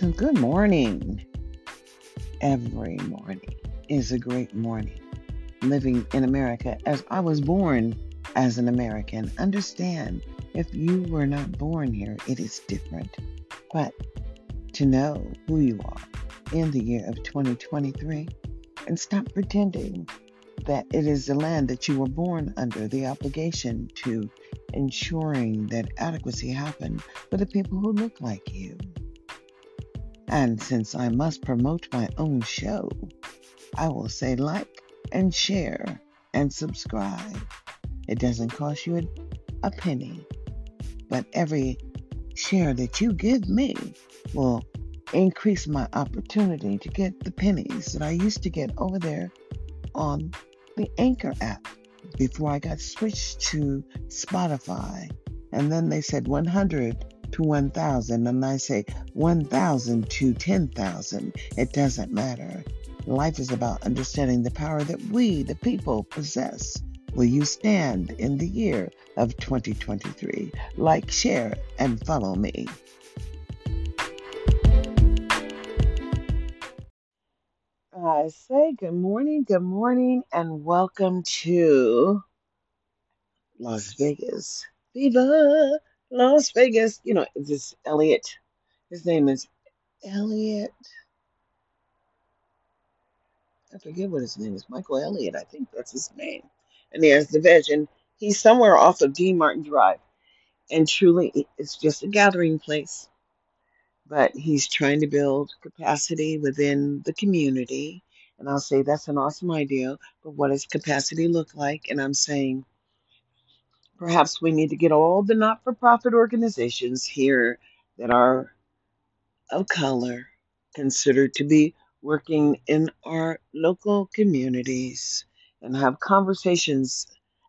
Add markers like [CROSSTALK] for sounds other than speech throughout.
So, good morning. Every morning is a great morning. Living in America as I was born as an American. Understand, if you were not born here, it is different. But to know who you are in the year of 2023 and stop pretending that it is the land that you were born under, the obligation to ensuring that adequacy happened for the people who look like you. And since I must promote my own show, I will say like and share and subscribe. It doesn't cost you a, a penny, but every share that you give me will increase my opportunity to get the pennies that I used to get over there on the Anchor app before I got switched to Spotify. And then they said 100 to 1,000, and I say 1,000 to 10,000. It doesn't matter. Life is about understanding the power that we, the people, possess. Will you stand in the year of 2023? Like, share, and follow me. I say good morning, good morning, and welcome to Las Vegas. Viva Las Vegas. You know, this Elliot. His name is Elliot. I forget what his name is. Michael Elliott, I think that's his name. And he has the vision. He's somewhere off of Dean Martin Drive. And truly, it's just a gathering place. But he's trying to build capacity within the community. And I'll say that's an awesome idea. But what does capacity look like? And I'm saying perhaps we need to get all the not for profit organizations here that are of color considered to be working in our local communities and have conversations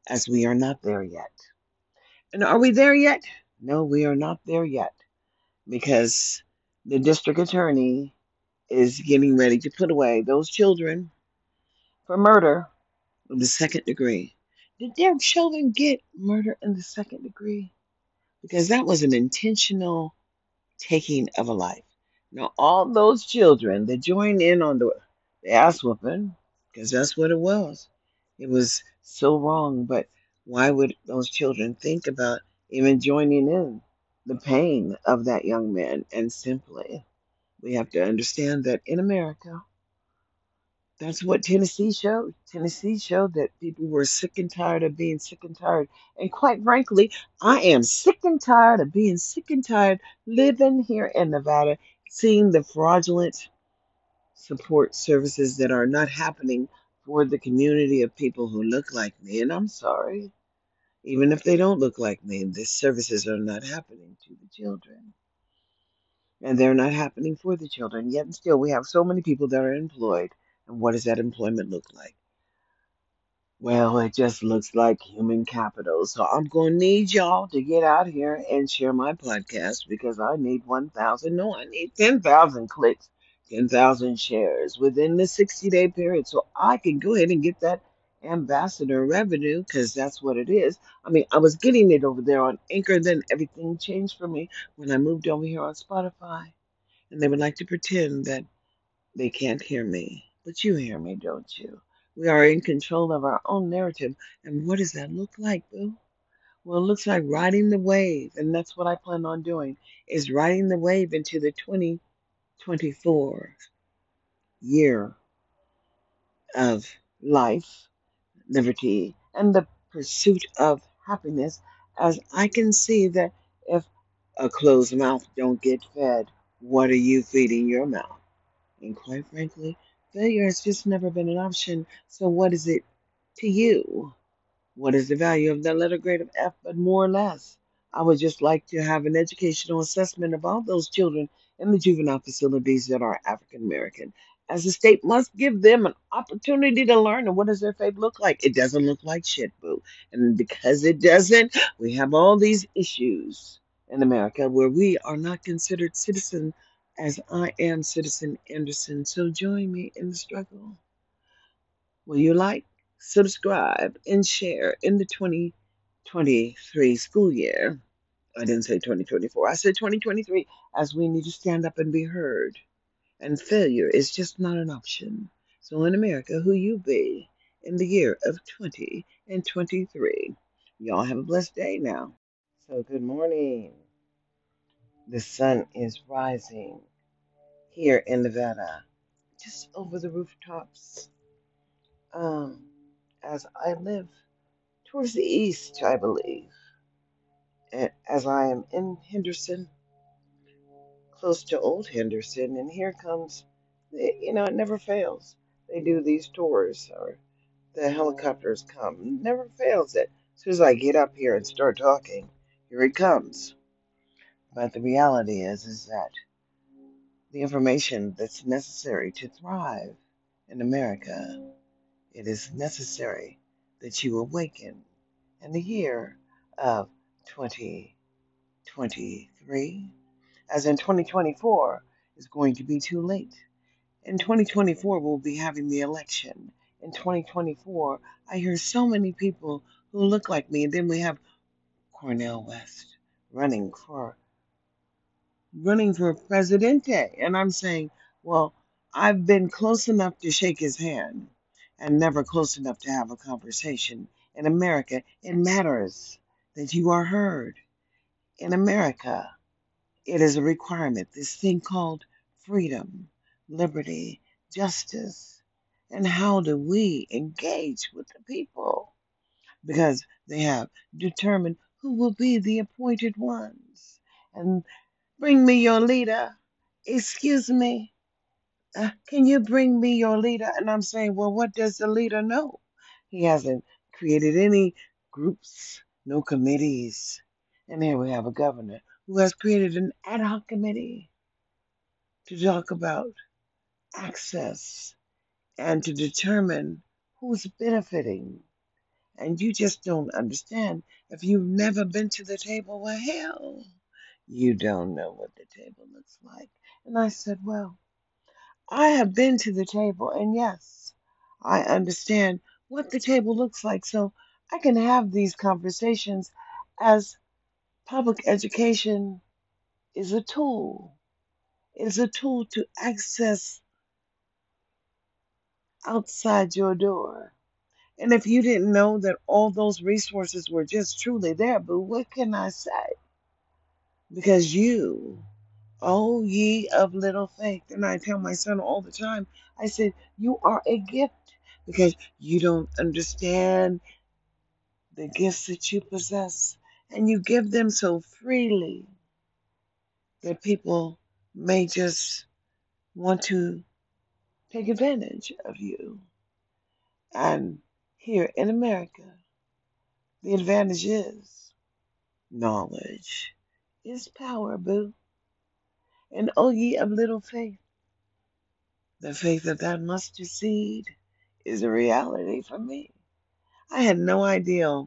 as we are not there yet. And are we there yet? No, we are not there yet because the district attorney is getting ready to put away those children for murder of the second degree. Did their children get murder in the second degree? Because that was an intentional taking of a life. Now, all those children that joined in on the, the ass whooping, because that's what it was, it was so wrong. But why would those children think about even joining in the pain of that young man? And simply, we have to understand that in America, that's what Tennessee showed. Tennessee showed that people were sick and tired of being sick and tired. And quite frankly, I am sick and tired of being sick and tired living here in Nevada, seeing the fraudulent support services that are not happening for the community of people who look like me. And I'm sorry, even if they don't look like me, the services are not happening to the children. And they're not happening for the children. Yet and still, we have so many people that are employed what does that employment look like? Well, it just looks like human capital. So I'm going to need y'all to get out here and share my podcast because I need 1,000. No, I need 10,000 clicks, 10,000 shares within the 60 day period so I can go ahead and get that ambassador revenue because that's what it is. I mean, I was getting it over there on Anchor, then everything changed for me when I moved over here on Spotify. And they would like to pretend that they can't hear me. But you hear me, don't you? We are in control of our own narrative. And what does that look like, boo? Well, it looks like riding the wave, and that's what I plan on doing, is riding the wave into the 2024 year of life, liberty, and the pursuit of happiness, as I can see that if a closed mouth don't get fed, what are you feeding your mouth? And quite frankly, Failure has just never been an option. So, what is it to you? What is the value of that letter grade of F, but more or less? I would just like to have an educational assessment about those children in the juvenile facilities that are African American. As the state must give them an opportunity to learn. And what does their faith look like? It doesn't look like shit, boo. And because it doesn't, we have all these issues in America where we are not considered citizens as I am Citizen Anderson. So join me in the struggle. Will you like, subscribe, and share in the 2023 school year? I didn't say 2024. I said 2023, as we need to stand up and be heard. And failure is just not an option. So in America, who you be in the year of 20 and 23? Y'all have a blessed day now. So good morning. The sun is rising here in Nevada, just over the rooftops. Um, as I live towards the east, I believe, as I am in Henderson, close to Old Henderson, and here comes, you know, it never fails. They do these tours, or the helicopters come. Never fails it. As soon as I get up here and start talking, here it comes. But the reality is, is that the information that's necessary to thrive in America, it is necessary that you awaken in the year of 2023, as in 2024 is going to be too late. In 2024, we'll be having the election. In 2024, I hear so many people who look like me, and then we have Cornel West running for running for presidente, and I'm saying, well, I've been close enough to shake his hand, and never close enough to have a conversation. In America, it matters that you are heard. In America, it is a requirement. This thing called freedom, liberty, justice. And how do we engage with the people? Because they have determined who will be the appointed ones. And bring me your leader. Excuse me. Uh, can you bring me your leader? And I'm saying, well, what does the leader know? He hasn't created any groups, no committees. And here we have a governor who has created an ad hoc committee to talk about access and to determine who's benefiting. And you just don't understand. If you've never been to the table, well, hell, you don't know what the table looks like. And I said, well, I have been to the table, and yes, I understand what the table looks like. So I can have these conversations as public education is a tool. Is a tool to access outside your door. And if you didn't know that all those resources were just truly there, but what can I say? Because you, oh ye of little faith, and I tell my son all the time, I said, you are a gift because you don't understand the gifts that you possess. And you give them so freely that people may just want to take advantage of you. And here in America, the advantage is knowledge is power, boo. And O ye of little faith, the faith of that mustard seed is a reality for me. I had no idea.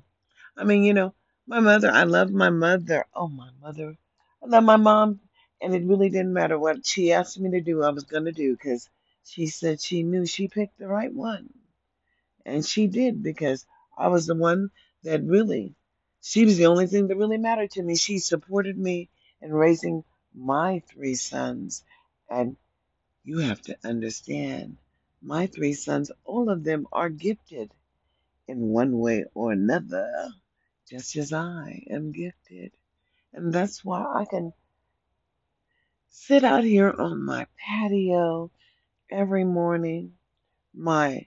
I mean, you know, my mother, I love my mother. Oh, my mother. I love my mom. And it really didn't matter what she asked me to do, I was going to do because she said she knew she picked the right one. And she did because I was the one that really, she was the only thing that really mattered to me. She supported me in raising my three sons. And you have to understand, my three sons, all of them are gifted in one way or another, just as I am gifted. And that's why I can sit out here on my patio every morning. My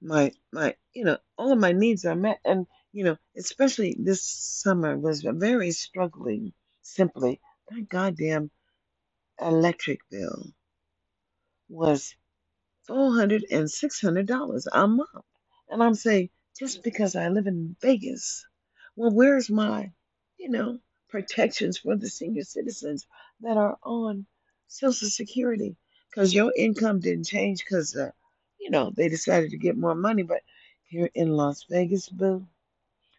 my my you know all of my needs are met and you know especially this summer was very struggling simply. That goddamn electric bill was four hundred and six hundred dollars a month. And i'm saying just because i live in vegas well where's my you know protections for the senior citizens that are on social security? Because your income didn't change because uh, you know they decided to get more money but here in las vegas boo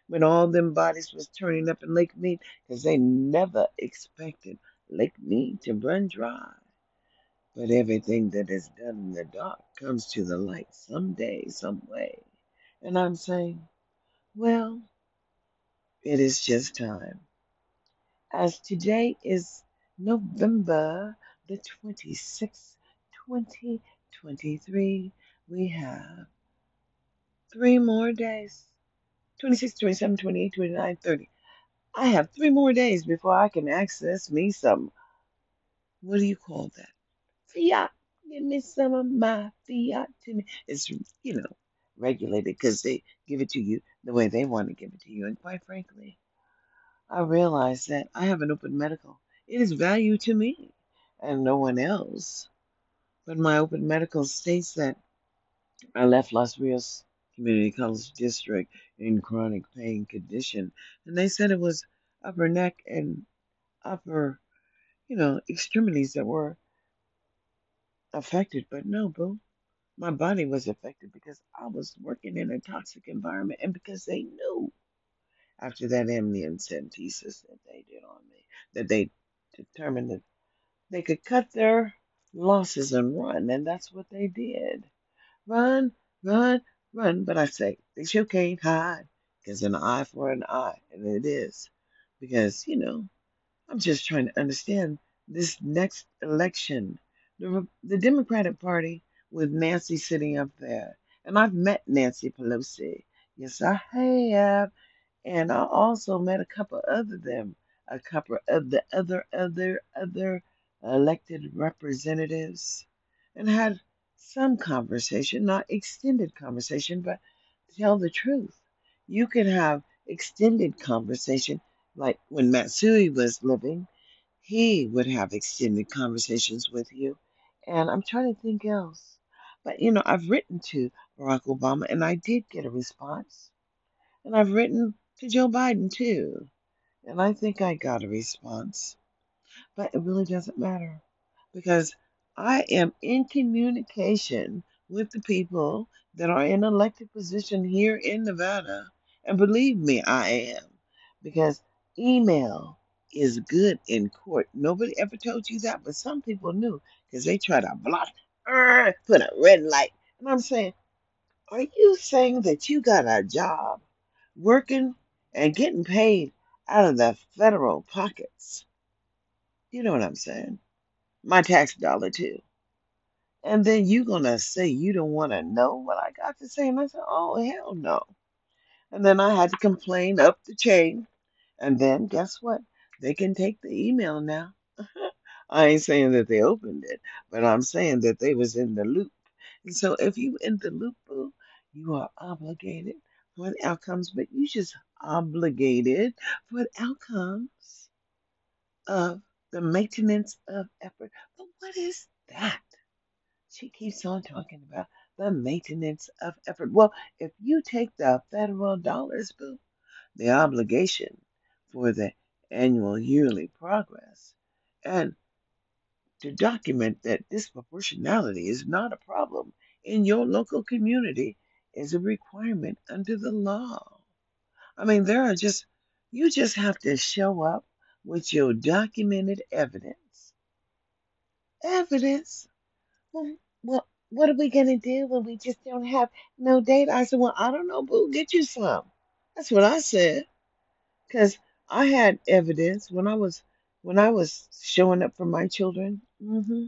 when all them bodies was turning up in lake mead because they never expected lake mead to run dry but everything that is done in the dark comes to the light someday, some way. And I'm saying, well, it is just time. as today is November the 26th, 2023. We have three more days 26, 27, 28, 29, 30. I have three more days before I can access me some, what do you call that? Fiat. Give me some of my fiat to me. It's, you know, regulated because they give it to you the way they want to give it to you. And quite frankly, I realize that I have an open medical. It is value to me and no one else. But my open medical states that I left Los Rios Community College District in chronic pain condition. And they said it was upper neck and upper, you know, extremities that were affected. But no, boo. My body was affected because I was working in a toxic environment and because they knew after that amniocentesis that they did on me, that they determined that they could cut their losses and run. And that's what they did. Run, run, run. But I say, they sure can't hide because an eye for an eye. And it is. Because, you know, I'm just trying to understand this next election. The, the Democratic Party with Nancy sitting up there. And I've met Nancy Pelosi. Yes, I have. And I also met a couple other them, a couple of the other other other elected representatives, and had some conversation, not extended conversation, but tell the truth. You can have extended conversation, like when Matsui was living, he would have extended conversations with you. And I'm trying to think else. But you know, I've written to Barack Obama and I did get a response. And I've written to Joe Biden too. And I think I got a response. But it really doesn't matter because I am in communication with the people that are in elected position here in Nevada. And believe me, I am. Because email is good in court. Nobody ever told you that, but some people knew because they try to block, uh, put a red light. And I'm saying, are you saying that you got a job working and getting paid out of the federal pockets? You know what I'm saying? My tax dollar too. And then you gonna say you don't want to know what I got to say? And I said, oh hell no. And then I had to complain up the chain. And then guess what? They can take the email now. [LAUGHS] I ain't saying that they opened it, but I'm saying that they was in the loop. And so if you in the loop, boo, you are obligated for the outcomes, but you just obligated for the outcomes of the maintenance of effort. But what is that? She keeps on talking about the maintenance of effort. Well, if you take the federal dollars, boo, the obligation for the annual yearly progress and to document that disproportionality is not a problem in your local community is a requirement under the law. I mean, there are just, you just have to show up with your documented evidence. Evidence? Well, well what are we going to do when we just don't have no data? I said, well, I don't know, boo, get you some. That's what I said. Because I had evidence when I was, when I was showing up for my children. hmm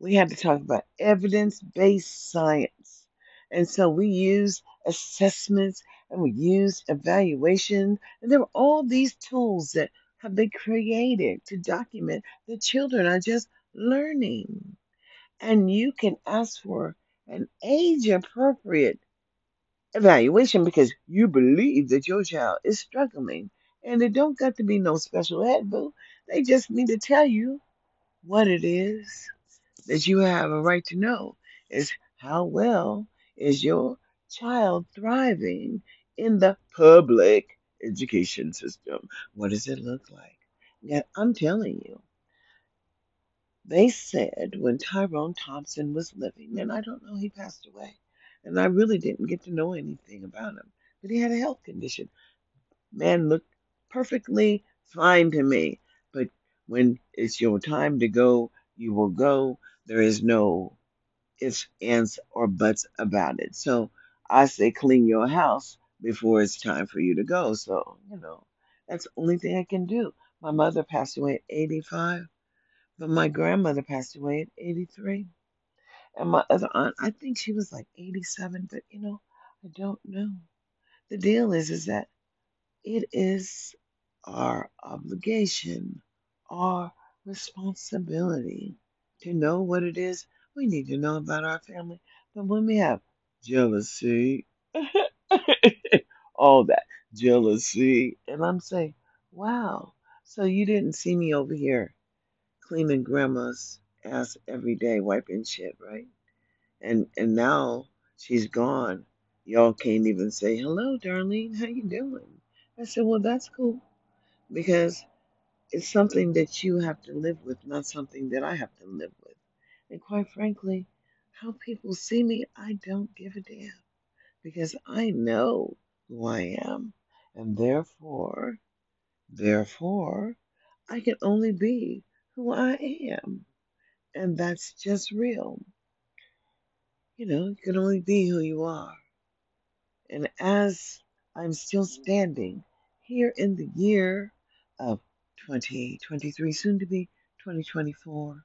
we had to talk about evidence based science. And so we used assessments and we used evaluation. And there were all these tools that have been created to document that children are just learning. And you can ask for an age appropriate evaluation because you believe that your child is struggling. And it don't got to be no special ed, boo. They just need to tell you what it is that you have a right to know is how well is your child thriving in the public education system? What does it look like? Now, I'm telling you, they said when Tyrone Thompson was living, and I don't know, he passed away, and I really didn't get to know anything about him, but he had a health condition. Man looked perfectly fine to me, but when it's your time to go, you will go. There is no ifs, ands, or buts about it. So I say clean your house before it's time for you to go. So, you know, that's the only thing I can do. My mother passed away at 85, but my grandmother passed away at 83. And my other aunt, I think she was like 87, but you know, I don't know. The deal is, is that it is our obligation, our responsibility to know what it is we need to know about our family. But when we have jealousy, [LAUGHS] all that jealousy, and I'm saying, wow, so you didn't see me over here cleaning grandma's ass every day, wiping shit, right? And and now she's gone. Y'all can't even say hello, Darlene. How you doing? I said, well, that's cool because it's something that you have to live with, not something that I have to live with. And quite frankly, how people see me, I don't give a damn because I know who I am, and therefore, therefore, I can only be who I am, and that's just real. You know, you can only be who you are. And as I'm still standing here in the year of 2023, soon to be 2024,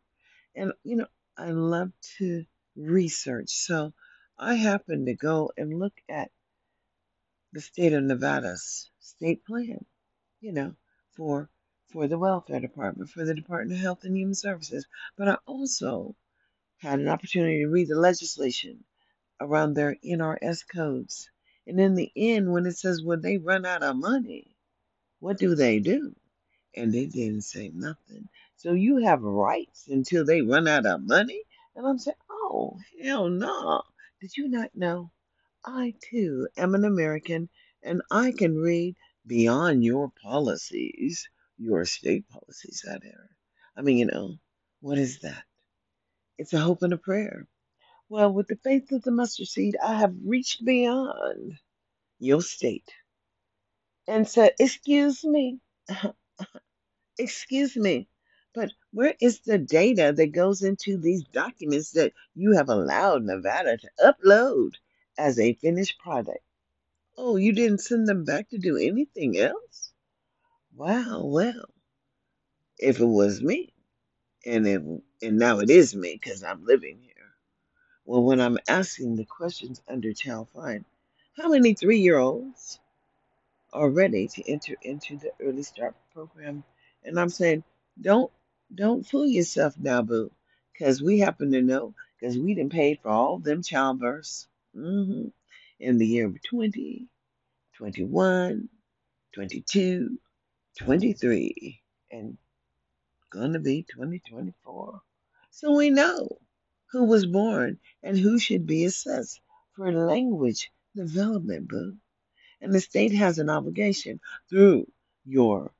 and you know, I love to research. So I happened to go and look at the state of Nevada's state plan, you know, for for the welfare department, for the Department of Health and Human Services. But I also had an opportunity to read the legislation around their NRS codes. And in the end, when it says when they run out of money, what do they do? And they didn't say nothing. So you have rights until they run out of money? And I'm saying, oh, hell no. Did you not know? I too am an American and I can read beyond your policies, your state policies, that. I mean, you know, what is that? It's a hope and a prayer. Well, with the faith of the mustard seed, I have reached beyond your state and said, Excuse me, [LAUGHS] excuse me, but where is the data that goes into these documents that you have allowed Nevada to upload as a finished product? Oh, you didn't send them back to do anything else? Wow, well, if it was me, and it, and now it is me because I'm living here. Well, when I'm asking the questions under Child Find, how many three year olds are ready to enter into the early start program? And I'm saying, don't don't fool yourself now, boo, because we happen to know because we didn't pay for all them childbirths hmm in the year of 20, 21, 22, 23, and gonna be 2024. So we know who was born and who should be assessed for language development, boo. And the state has an obligation through your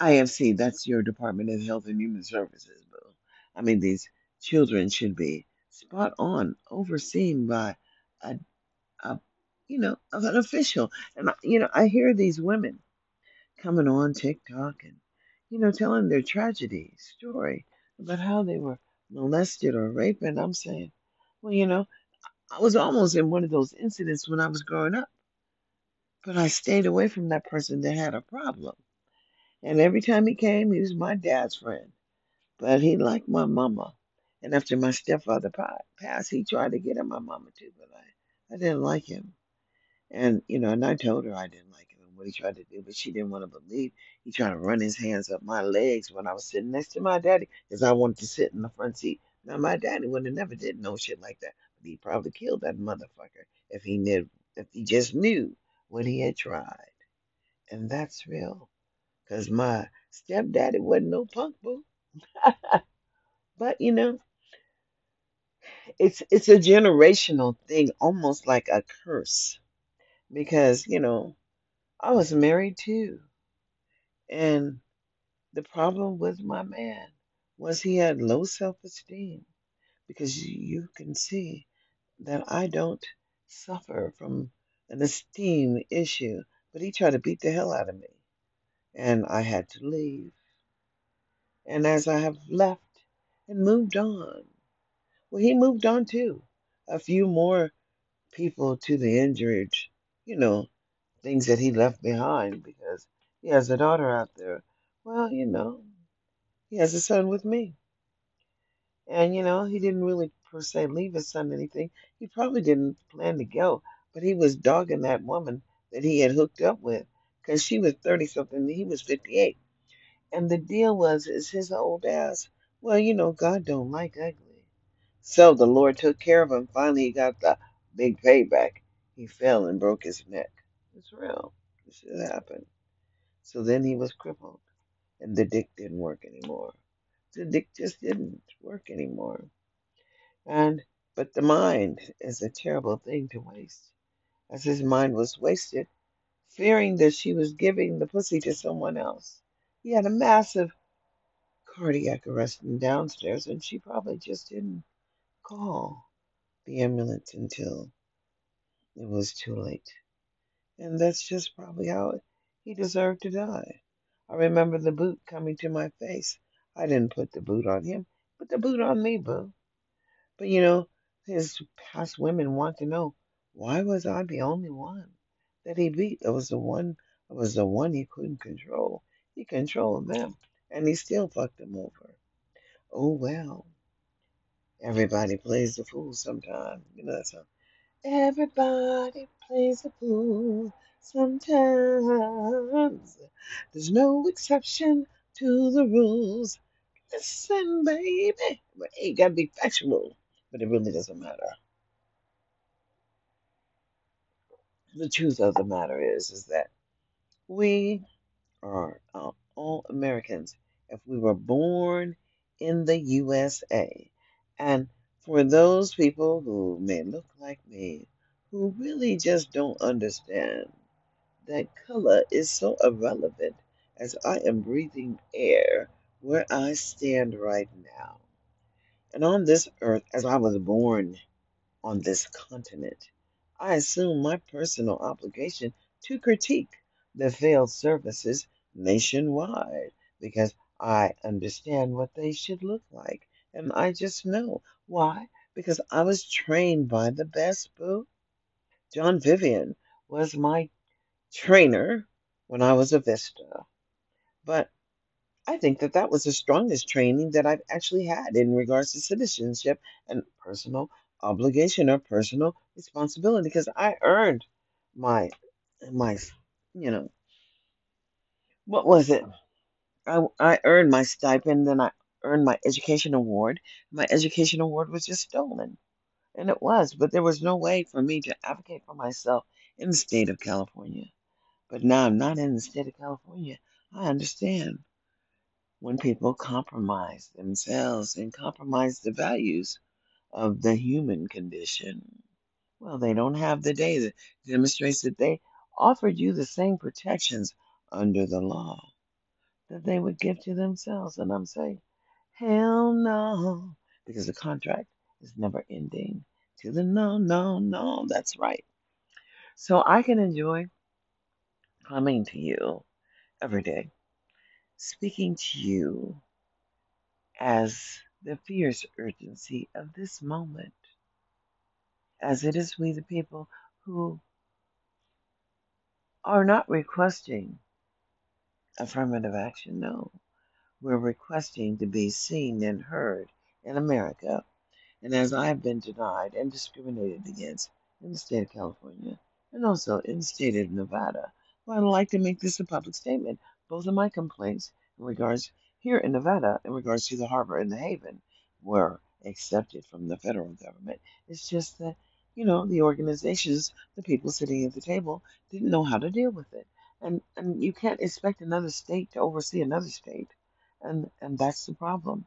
IFC, that's your Department of Health and Human Services, boo. I mean, these children should be spot on, overseen by a, a you know, of an official. And, you know, I hear these women coming on TikTok and, you know, telling their tragedy story about how they were molested or raped. And I'm saying, well, you know, I was almost in one of those incidents when I was growing up, but I stayed away from that person that had a problem. And every time he came, he was my dad's friend, but he liked my mama. And after my stepfather passed, he tried to get at my mama too, but I, I didn't like him. And, you know, and I told her I didn't like him and what he tried to do, but she didn't want to believe. He tried to run his hands up my legs when I was sitting next to my daddy because I wanted to sit in the front seat. Now, my daddy would have never did no shit like that, but he probably killed that motherfucker if he knew, if he just knew what he had tried. And that's real because my stepdaddy wasn't no punk boo. [LAUGHS] but, you know, it's, it's a generational thing, almost like a curse because, you know, I was married too. And the problem with my man was he had low self esteem because you can see that I don't suffer from an esteem issue, but he tried to beat the hell out of me. And I had to leave. And as I have left and moved on, well, he moved on too. A few more people to the injured, you know, things that he left behind because he has a daughter out there Well, you know, he has a son with me. And, you know, he didn't really per se leave his son anything. He probably didn't plan to go, but he was dogging that woman that he had hooked up with because she was 30 something and he was 58. And the deal was, is his old ass, well, you know, God don't like ugly. So the Lord took care of him. Finally, he got the big payback. He fell and broke his neck. It's real. This shit happened. So then he was crippled, and the dick didn't work anymore. The dick just didn't work anymore. And but the mind is a terrible thing to waste. As his mind was wasted, fearing that she was giving the pussy to someone else. He had a massive cardiac arrest downstairs, and she probably just didn't call the ambulance until it was too late. And that's just probably how he deserved to die. I remember the boot coming to my face. I didn't put the boot on him, put the boot on me, boo. But you know, his past women want to know why was I the only one that he beat? It was the one. It was the one he couldn't control. He controlled them, and he still fucked them over. Oh well, everybody plays the fool sometime. You know that song. Everybody plays the fool sometimes. There's no exception to the rules. Listen, baby. But hey, you gotta be factual. But it really doesn't matter. The truth of the matter is, is that we are uh, all Americans. If we were born in the USA, and for those people who may look like me, who really just don't understand that color is so irrelevant as I am breathing air where I stand right now. And on this earth, as I was born on this continent, I assume my personal obligation to critique the failed services nationwide because I understand what they should look like. And I just know. Why? Because I was trained by the best, boo. John Vivian was my trainer when I was a Vista. But I think that that was the strongest training that I've actually had in regards to citizenship and personal obligation or personal responsibility because I earned my my you know what was it? I I earned my stipend and I earned my education award. My education award was just stolen. And it was, but there was no way for me to advocate for myself in the state of California. But now I'm not in the state of California. I understand when people compromise themselves and compromise the values of the human condition. Well, they don't have the data that demonstrates that they offered you the same protections under the law that they would give to themselves. And I'm saying, hell no, because the contract is never ending. To the no, no, no, that's right. So I can enjoy coming to you every day, speaking to you as the fierce urgency of this moment, as it is we, the people, who are not requesting affirmative action. No, we're requesting to be seen and heard in America and as I have been denied and discriminated against in the state of California and also in the state of Nevada, well, I'd like to make this a public statement. Both of my complaints in regards here in Nevada, in regards to the harbor and the haven, were accepted from the federal government. It's just that, you know, the organizations, the people sitting at the table, didn't know how to deal with it. And and you can't expect another state to oversee another state. And and that's the problem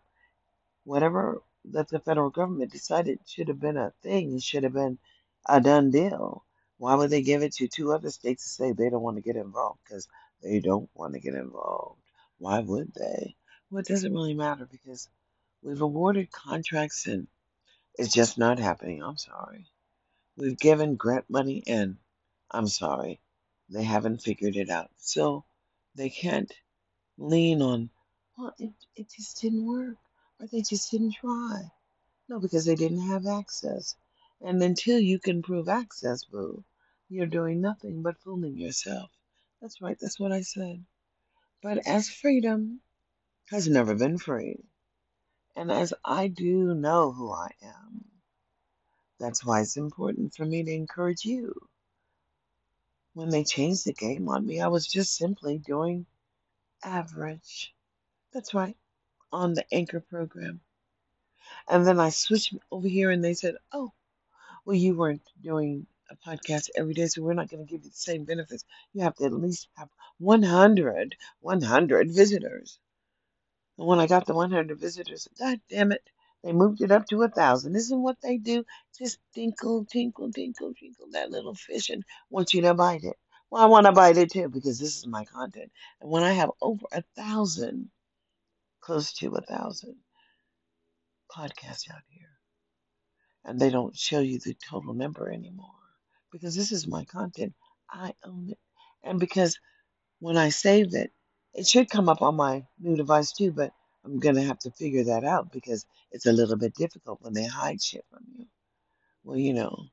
whatever that the federal government decided should have been a thing, it should have been a done deal. Why would they give it to two other states to say they don't want to get involved? Because they don't want to get involved. Why would they? Well, it doesn't really matter because we've awarded contracts and it's just not happening. I'm sorry. We've given grant money and I'm sorry. They haven't figured it out. So they can't lean on, well, it, it just didn't work or they just didn't try. No, because they didn't have access. And until you can prove access, boo, you're doing nothing but fooling yourself. That's right, that's what I said. But as freedom has never been free, and as I do know who I am, that's why it's important for me to encourage you. When they changed the game on me, I was just simply doing average. That's right, on the anchor program. And then I switched over here and they said, oh, well, you weren't doing a podcast every day, so we're not going to give you the same benefits. You have to at least have 100, 100 visitors. And when I got the 100 visitors, God damn it, they moved it up to a thousand. Isn't what they do? Just tinkle, tinkle, tinkle, tinkle that little fish and want you to bite it. Well, I want to bite it too because this is my content. And when I have over a thousand, close to a thousand podcasts out here, and they don't show you the total number anymore because this is my content. I own it. And because when I save it, it should come up on my new device too, but I'm going to have to figure that out because it's a little bit difficult when they hide shit from you. Well, you know,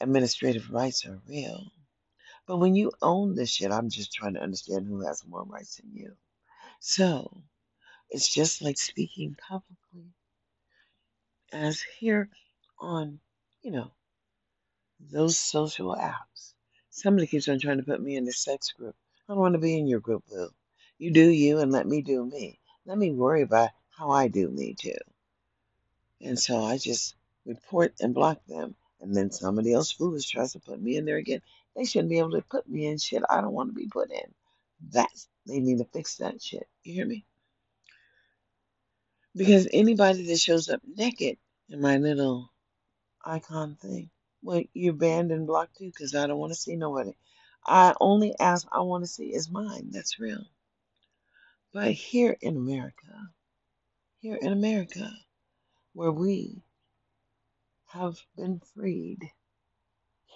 administrative rights are real. But when you own this shit, I'm just trying to understand who has more rights than you. So it's just like speaking publicly as here on, you know, those social apps. Somebody keeps on trying to put me in the sex group. I don't want to be in your group, boo. You do you and let me do me. Let me worry about how I do me too. And so I just report and block them. And then somebody else foolish tries to put me in there again. They shouldn't be able to put me in shit I don't want to be put in. That's they need to fix that shit. You hear me? Because anybody that shows up naked in my little icon thing, well, you're banned and blocked too, because I don't want to see nobody. I only ask I want to see is mine. That's real. But here in America, here in America, where we have been freed,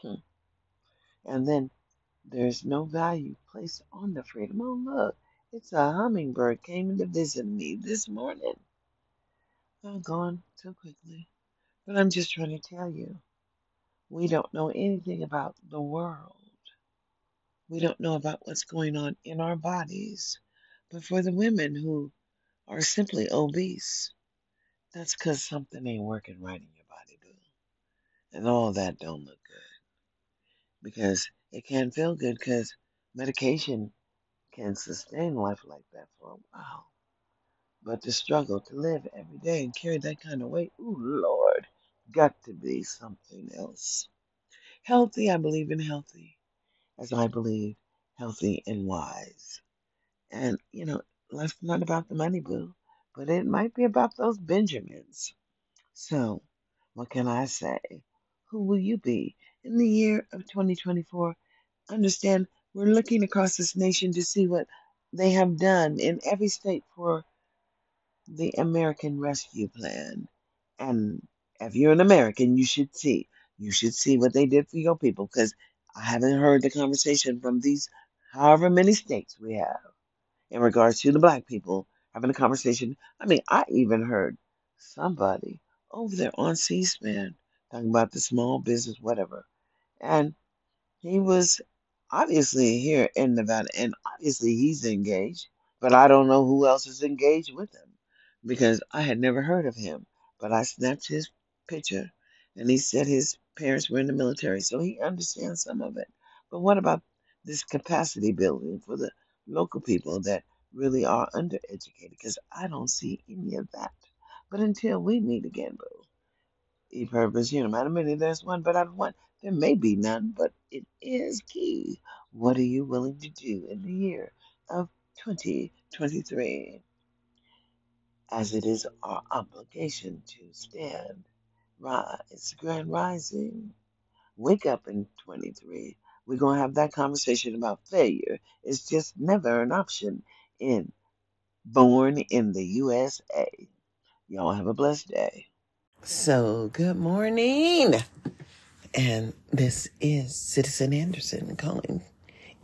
hmm, and then there's no value placed on the freedom. Oh, look, it's a hummingbird came to visit me this morning. Oh, gone so quickly. But I'm just trying to tell you, we don't know anything about the world. We don't know about what's going on in our bodies. But for the women who are simply obese, that's because something ain't working right in your body, boo. And all that don't look good. Because it can't feel good because medication can sustain life like that for a while. But the struggle to live every day and carry that kind of weight, ooh, Lord, got to be something else. Healthy, I believe in healthy, as I believe healthy and wise. And, you know, life's not about the money, boo, but it might be about those Benjamins. So, what can I say? Who will you be in the year of 2024? Understand, we're looking across this nation to see what they have done in every state for the American Rescue Plan. And if you're an American, you should see. You should see what they did for your people because I haven't heard the conversation from these however many states we have in regards to the black people having a conversation. I mean, I even heard somebody over there on C SPAN talking about the small business, whatever. And he was obviously here in Nevada, and obviously he's engaged, but I don't know who else is engaged with him because I had never heard of him. But I snapped his picture, and he said his parents were in the military, so he understands some of it. But what about this capacity building for the local people that really are undereducated? Because I don't see any of that. But until we meet again, boo, e-purpose, you know, matter many, there's one, but out of one, there may be none, but it is key. What are you willing to do in the year of 2023? As it is our obligation to stand, rise, grand rising, wake up in 23. We're going to have that conversation about failure. It's just never an option in Born in the USA. Y'all have a blessed day. So, good morning. And this is Citizen Anderson calling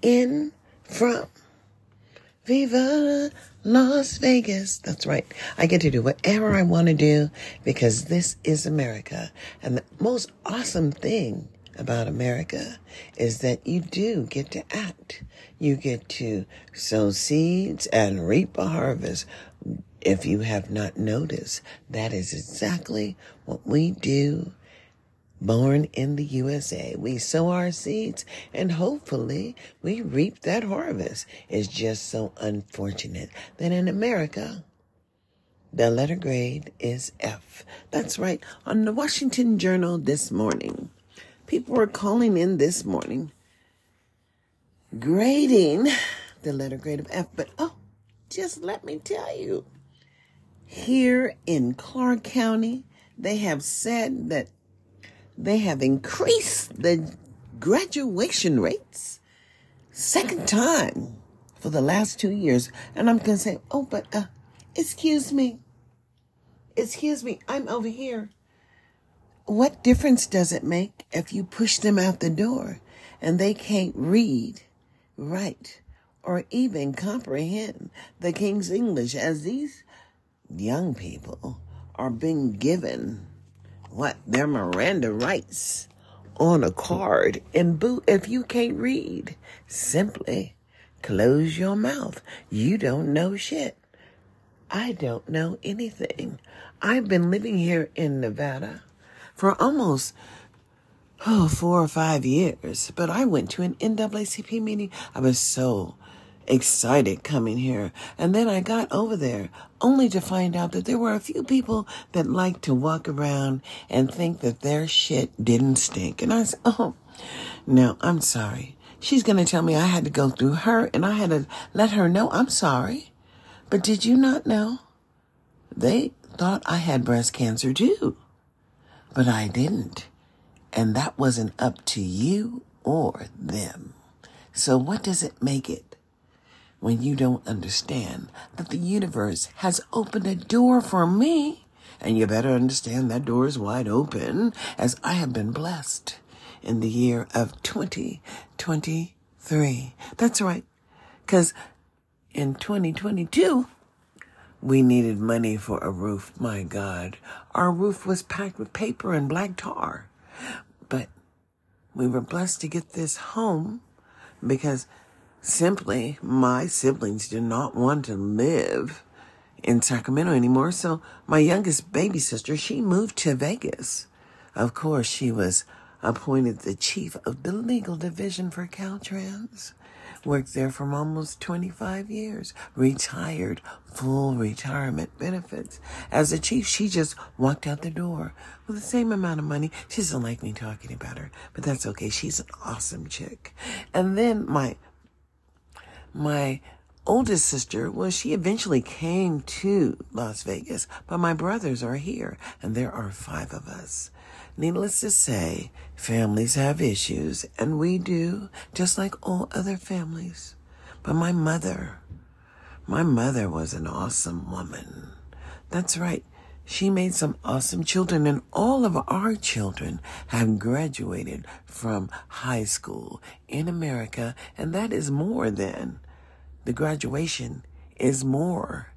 in from Viva Las Vegas. That's right. I get to do whatever I want to do because this is America. And the most awesome thing about America is that you do get to act. You get to sow seeds and reap a harvest. If you have not noticed, that is exactly what we do. Born in the USA, we sow our seeds and hopefully we reap that harvest. It's just so unfortunate that in America, the letter grade is F. That's right. On the Washington Journal this morning, people were calling in this morning grading the letter grade of F. But oh, just let me tell you, here in Clark County, they have said that they have increased the graduation rates second time for the last two years. And I'm going to say, oh, but uh, excuse me. Excuse me, I'm over here. What difference does it make if you push them out the door and they can't read, write, or even comprehend the King's English as these young people are being given what their Miranda rights on a card and boot if you can't read. Simply close your mouth. You don't know shit. I don't know anything. I've been living here in Nevada for almost oh four or five years, but I went to an NAACP meeting. I was so excited coming here. And then I got over there only to find out that there were a few people that liked to walk around and think that their shit didn't stink. And I said, [LAUGHS] oh, no, I'm sorry. She's going to tell me I had to go through her and I had to let her know I'm sorry. But did you not know? They thought I had breast cancer too. But I didn't. And that wasn't up to you or them. So what does it make it? When you don't understand that the universe has opened a door for me. And you better understand that door is wide open as I have been blessed in the year of 2023. That's right. Cause in 2022, we needed money for a roof. My God. Our roof was packed with paper and black tar. But we were blessed to get this home because simply my siblings did not want to live in Sacramento anymore. So my youngest baby sister, she moved to Vegas. Of course, she was appointed the chief of the legal division for Caltrans. Worked there for almost 25 years. Retired, full retirement benefits. As a chief, she just walked out the door with the same amount of money. She doesn't like me talking about her, but that's okay. She's an awesome chick. And then my my oldest sister, well, she eventually came to Las Vegas, but my brothers are here, and there are five of us. Needless to say, families have issues, and we do, just like all other families. But my mother, my mother was an awesome woman. That's right. She made some awesome children, and all of our children have graduated from high school in America, and that is more than the graduation is more.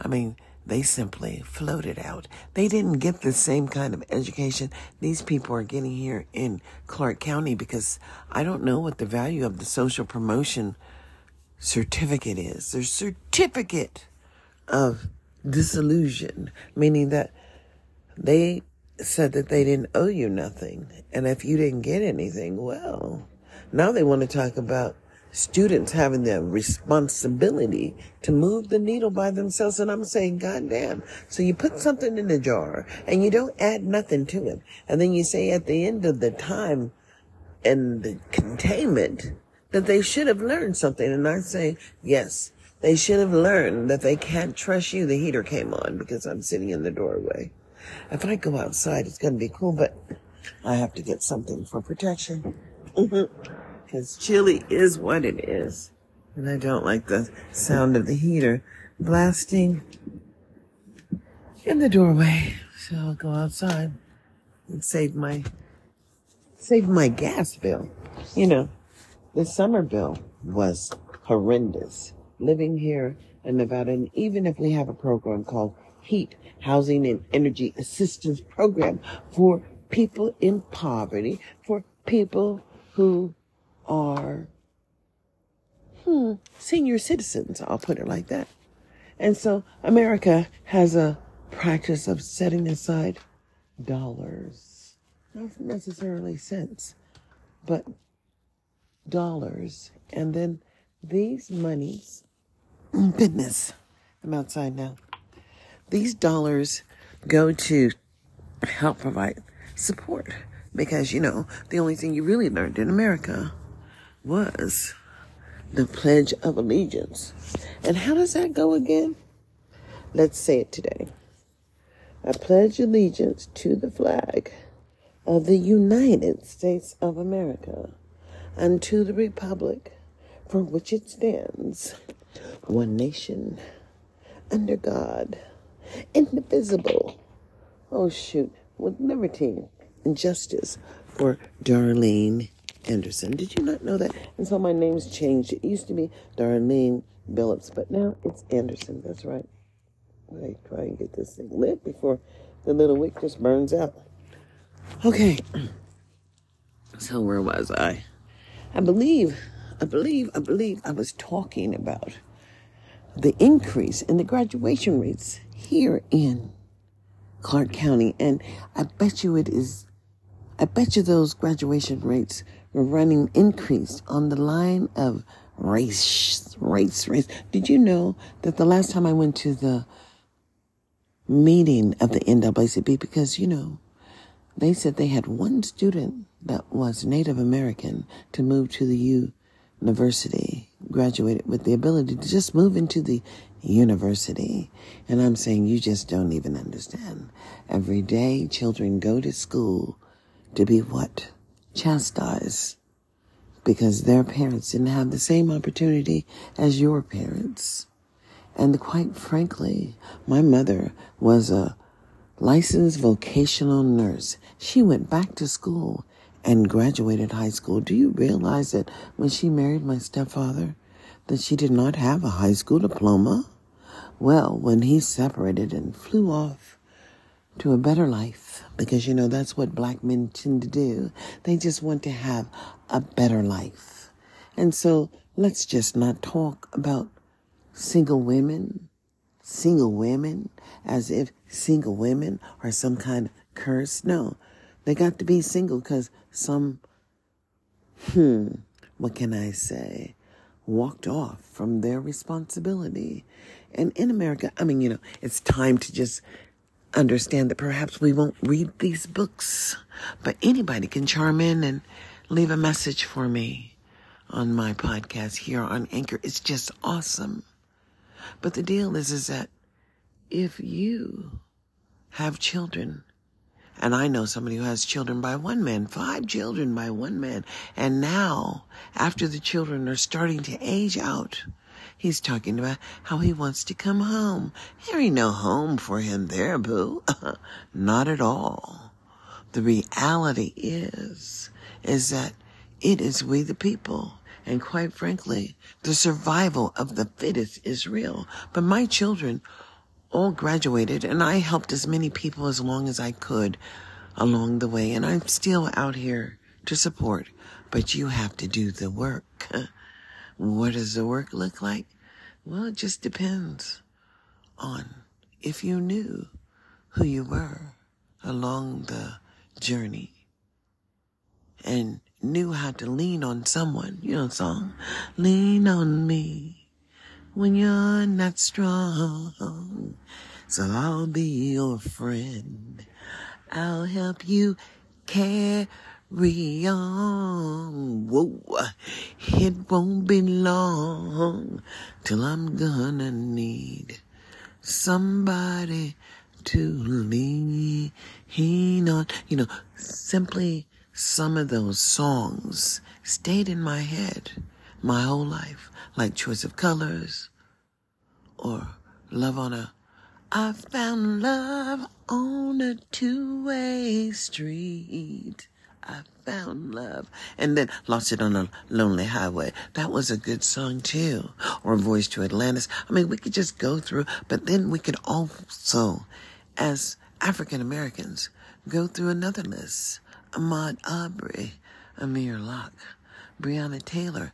I mean, they simply floated out. They didn't get the same kind of education these people are getting here in Clark County because I don't know what the value of the social promotion certificate is. There's certificate of disillusion, meaning that they said that they didn't owe you nothing. And if you didn't get anything, well, now they want to talk about students having the responsibility to move the needle by themselves. And I'm saying, God damn. So you put something in the jar and you don't add nothing to it. And then you say at the end of the time and the containment that they should have learned something. And I say, yes, they should have learned that they can't trust you. The heater came on because I'm sitting in the doorway. If I go outside, it's going to be cool, but I have to get something for protection. [LAUGHS] because chili is what it is. And I don't like the sound of the heater blasting in the doorway. So I'll go outside and save my, save my gas bill. You know, the summer bill was horrendous. Living here in Nevada, and even if we have a program called HEAT, Housing and Energy Assistance Program for people in poverty, for people who are hmm, senior citizens, I'll put it like that. And so America has a practice of setting aside dollars, not necessarily cents, but dollars. And then these monies, [CLEARS THROAT] goodness, I'm outside now. These dollars go to help provide support because, you know, the only thing you really learned in America was the Pledge of Allegiance. And how does that go again? Let's say it today. I pledge allegiance to the flag of the United States of America and to the republic for which it stands, one nation, under God, indivisible. Oh, shoot, with liberty and justice for Darlene Anderson. Did you not know that? And so my name's changed. It used to be Darlene Billups, but now it's Anderson. That's right. I try and get this thing lit before the little wick just burns out. Okay. [CLEARS THROAT] So where was I? I believe, I believe, I believe I was talking about the increase in the graduation rates here in Clark County. And I bet you it is, I bet you those graduation rates running increased on the line of race, race, race. Did you know that the last time I went to the meeting of the NAACP, because, you know, they said they had one student that was Native American to move to the university, graduated with the ability to just move into the university. And I'm saying you just don't even understand. Every day children go to school to be what? Chastised. Because their parents didn't have the same opportunity as your parents. And quite frankly, my mother was a licensed vocational nurse. She went back to school and graduated high school. Do you realize that when she married my stepfather, that she did not have a high school diploma? Well, when he separated and flew off to a better life, because you know that's what black men tend to do. They just want to have a better life. And so let's just not talk about single women, single women, as if single women are some kind of curse. No, they got to be single because some, hmm, what can I say, walked off from their responsibility. And in America, I mean, you know, it's time to just understand that perhaps we won't read these books, but anybody can charm in and leave a message for me on my podcast here on Anchor. It's just awesome. But the deal is, is that if you have children, and I know somebody who has children by one man, five children by one man, and now, after the children are starting to age out, he's talking about how he wants to come home. There ain't no home for him there, boo. [LAUGHS] Not at all. The reality is, is that it is we the people and quite frankly, the survival of the fittest is real. But my children all graduated and I helped as many people as long as I could along the way. And I'm still out here to support, but you have to do the work. [LAUGHS] what does the work look like? Well, it just depends on if you knew who you were along the journey and knew how to lean on someone. You know the song? Lean on me when you're not strong. So I'll be your friend. I'll help you carry on. Whoa. It won't be long till I'm gonna need somebody to lean on. You know, simply some of those songs stayed in my head my whole life, like Choice of Colors or Love on a I found love on a two-way street. I found love. And then lost it on a lonely highway. That was a good song too. Or Voyage to Atlantis. I mean, we could just go through, but then we could also, as African Americans, go through another list. Ahmaud Arbery, Amir Locke, Breonna Taylor,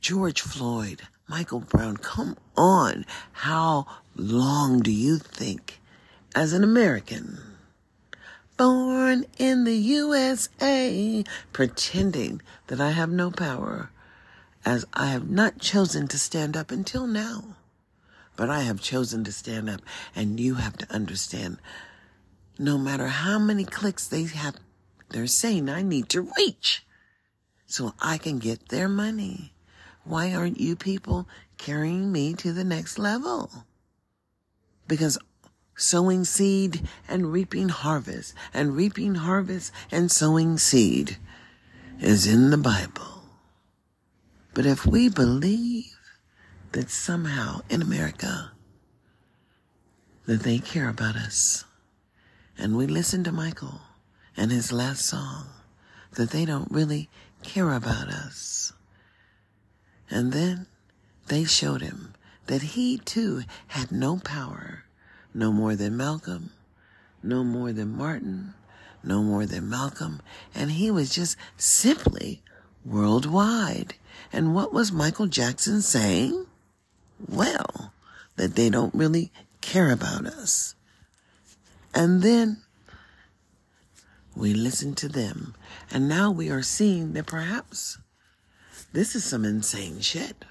George Floyd, Michael Brown. Come on. How long do you think, as an American, born in the USA, pretending that I have no power, as I have not chosen to stand up until now? But I have chosen to stand up, and you have to understand no matter how many clicks they have, they're saying I need to reach so I can get their money. Why aren't you people carrying me to the next level? Because sowing seed and reaping harvest and reaping harvest and sowing seed is in the Bible. But if we believe that somehow in America that they care about us and we listen to Michael and his last song that they don't really care about us and then they showed him that he too had no power, no more than Malcolm, no more than Martin, no more than Malcolm, and he was just simply worldwide. And what was Michael Jackson saying? Well, that they don't really care about us. And then we listen to them, and now we are seeing that perhaps this is some insane shit.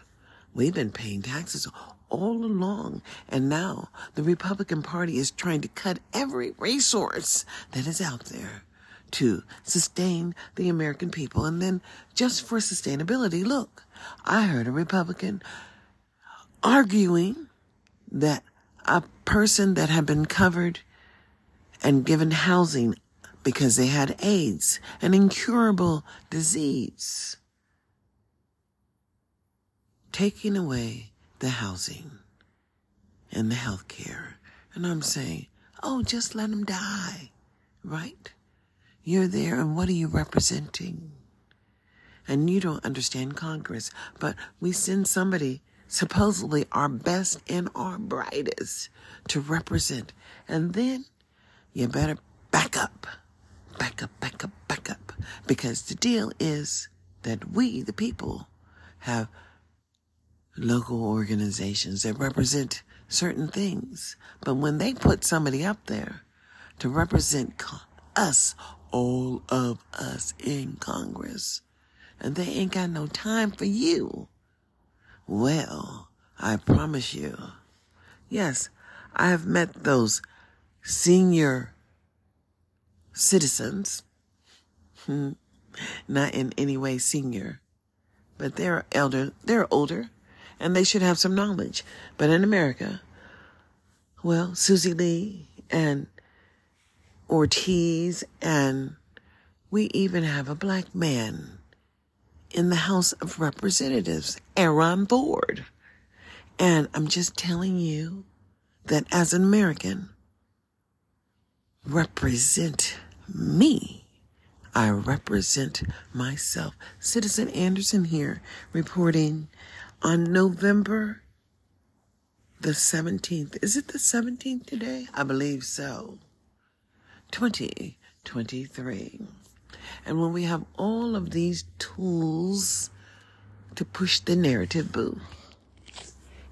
We've been paying taxes all along, and now the Republican Party is trying to cut every resource that is out there to sustain the American people. And then just for sustainability, look, I heard a Republican arguing that a person that had been covered and given housing because they had AIDS, an incurable disease, taking away the housing and the health care. And I'm saying, oh, just let them die, right? You're there, and what are you representing? And you don't understand Congress, but we send somebody, supposedly our best and our brightest, to represent. And then you better back up, back up, back up, back up. Because the deal is that we, the people, have local organizations that represent certain things. But when they put somebody up there to represent us, all of us in Congress, and they ain't got no time for you, well, I promise you, yes, I have met those senior citizens, hmm, not in any way senior, but they're elder, they're older, and they should have some knowledge. But in America, well, Susie Lee and Ortiz, and we even have a black man in the House of Representatives, Aaron Ford. And I'm just telling you that as an American, represent me. I represent myself. Citizen Anderson here reporting on November the 17th. Is it the 17th today? I believe so. 2023. And when we have all of these tools to push the narrative boo,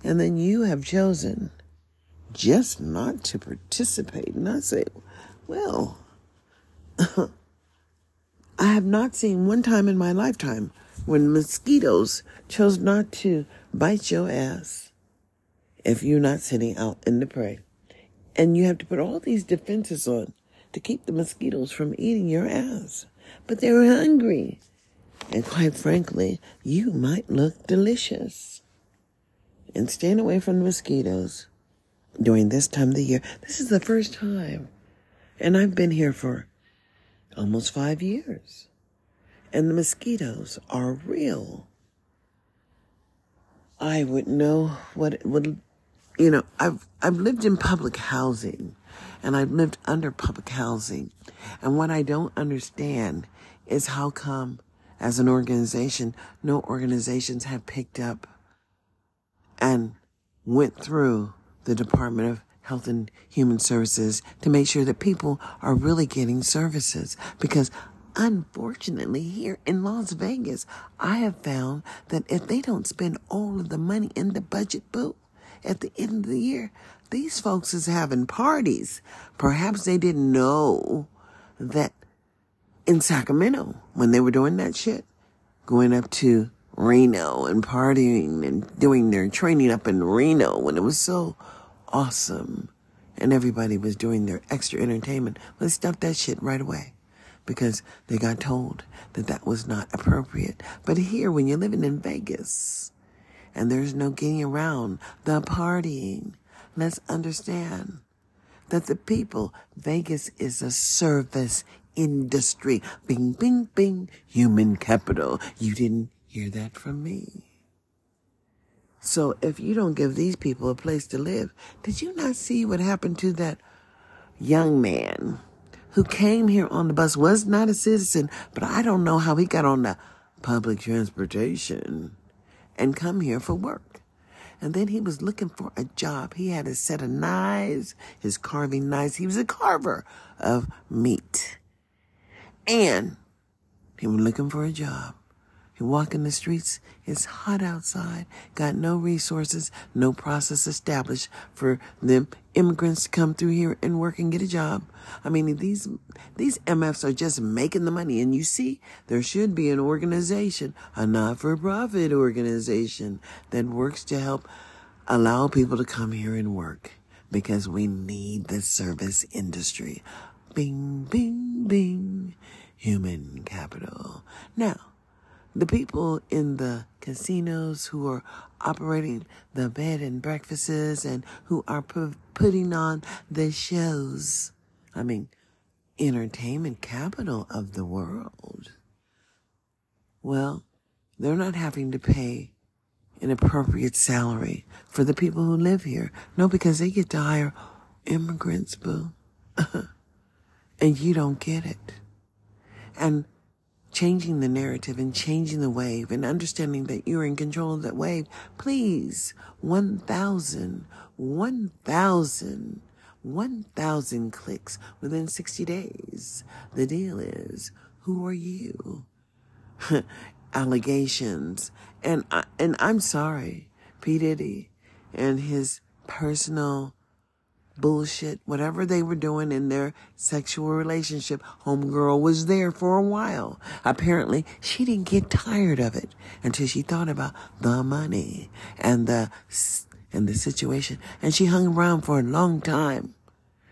and then you have chosen just not to participate, and I say, well, [LAUGHS] I have not seen one time in my lifetime when mosquitoes chose not to bite your ass if you're not sitting out in the prey. And you have to put all these defenses on to keep the mosquitoes from eating your ass. But they're hungry. And quite frankly, you might look delicious. And staying away from the mosquitoes during this time of the year. This is the first time. And I've been here for almost five years and the mosquitoes are real. I would know what it would, you know, I've, I've lived in public housing and I've lived under public housing. And what I don't understand is how come as an organization, no organizations have picked up and went through the Department of Health and Human Services to make sure that people are really getting services because Unfortunately, here in Las Vegas, I have found that if they don't spend all of the money in the budget book at the end of the year, these folks is having parties. Perhaps they didn't know that in Sacramento, when they were doing that shit, going up to Reno and partying and doing their training up in Reno when it was so awesome and everybody was doing their extra entertainment. Let's stopped that shit right away because they got told that that was not appropriate. But here, when you're living in Vegas and there's no getting around the partying, let's understand that the people, Vegas is a service industry. Bing, bing, bing, human capital. You didn't hear that from me. So if you don't give these people a place to live, did you not see what happened to that young man who came here on the bus, was not a citizen, but I don't know how he got on the public transportation and come here for work. And then he was looking for a job. He had a set of knives, his carving knives. He was a carver of meat. And he was looking for a job. In the streets. It's hot outside. Got no resources, no process established for them immigrants to come through here and work and get a job. I mean, these these MFs are just making the money. And you see, there should be an organization, a not-for-profit organization that works to help allow people to come here and work because we need the service industry. Bing, bing, bing. Human capital. Now, the people in the casinos who are operating the bed and breakfasts and who are pu- putting on the shows. I mean, entertainment capital of the world. Well, they're not having to pay an appropriate salary for the people who live here. No, because they get to hire immigrants, boo. [LAUGHS] and you don't get it. And changing the narrative and changing the wave and understanding that you're in control of that wave. Please, 1,000, 1,000, 1,000 clicks within 60 days. The deal is, who are you? [LAUGHS] Allegations. And, I, and I'm sorry, P. Diddy and his personal bullshit, whatever they were doing in their sexual relationship, homegirl was there for a while. Apparently, she didn't get tired of it until she thought about the money and the and the situation, and she hung around for a long time.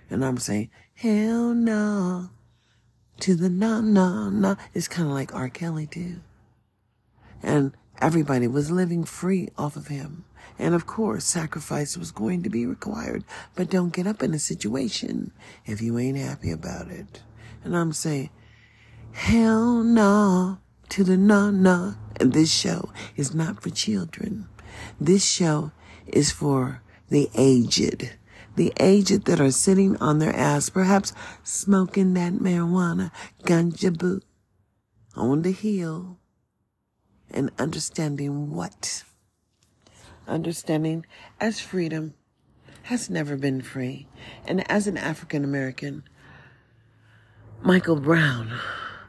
And I'm saying, hell no, to the no, no, no. It's kind of like R. Kelly too, and everybody was living free off of him. And of course, sacrifice was going to be required, but don't get up in a situation if you ain't happy about it. And I'm saying, hell no to the no, no. And this show is not for children. This show is for the aged. The aged that are sitting on their ass, perhaps smoking that marijuana, ganja boo, on the hill, and understanding what understanding as freedom has never been free. And as an African American, Michael Brown,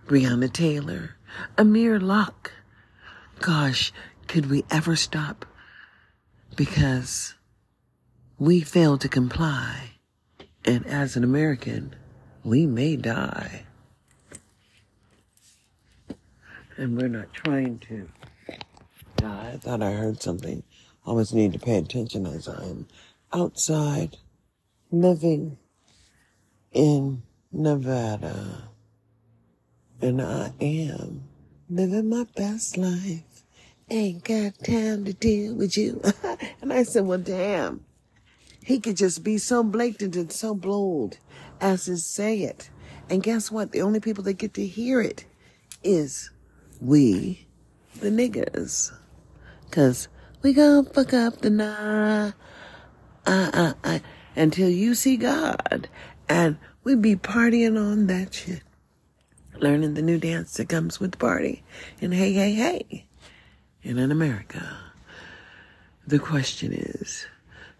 Breonna Taylor, Amir Locke, gosh, could we ever stop? Because we failed to comply. And as an American, we may die. And we're not trying to. I thought I heard something always need to pay attention as I am outside living in Nevada. And I am living my best life. Ain't got time to deal with you. [LAUGHS] and I said, well, damn. He could just be so blatant and so bold as to say it. And guess what? The only people that get to hear it is we, the niggas. Cause we gonna fuck up the night uh, uh, uh, until you see God. And we be partying on that shit. Learning the new dance that comes with the party. And hey, hey, hey. And in America, the question is,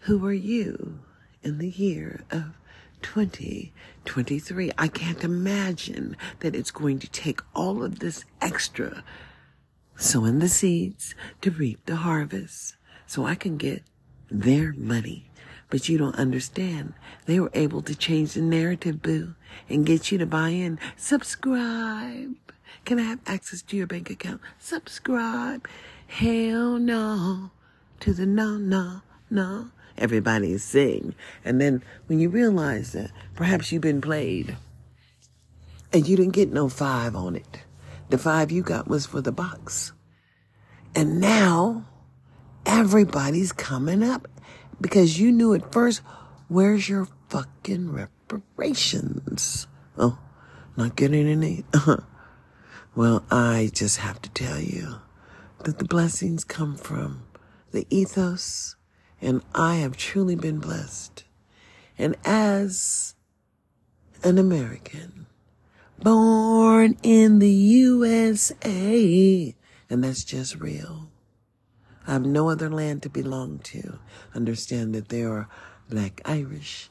who are you in the year of 2023. I can't imagine that it's going to take all of this extra sowing the seeds to reap the harvest so I can get their money. But you don't understand. They were able to change the narrative, boo, and get you to buy in. Subscribe. Can I have access to your bank account? Subscribe. Hell no. To the no, no, no. Everybody is saying. And then when you realize that perhaps you've been played and you didn't get no five on it. The five you got was for the box. And now everybody's coming up because you knew at first, where's your fucking reparations? Oh, not getting any. Uh-huh. well, I just have to tell you that the blessings come from the ethos, and I have truly been blessed. And as an American, born in the USA, and that's just real. I have no other land to belong to. Understand that there are black Irish,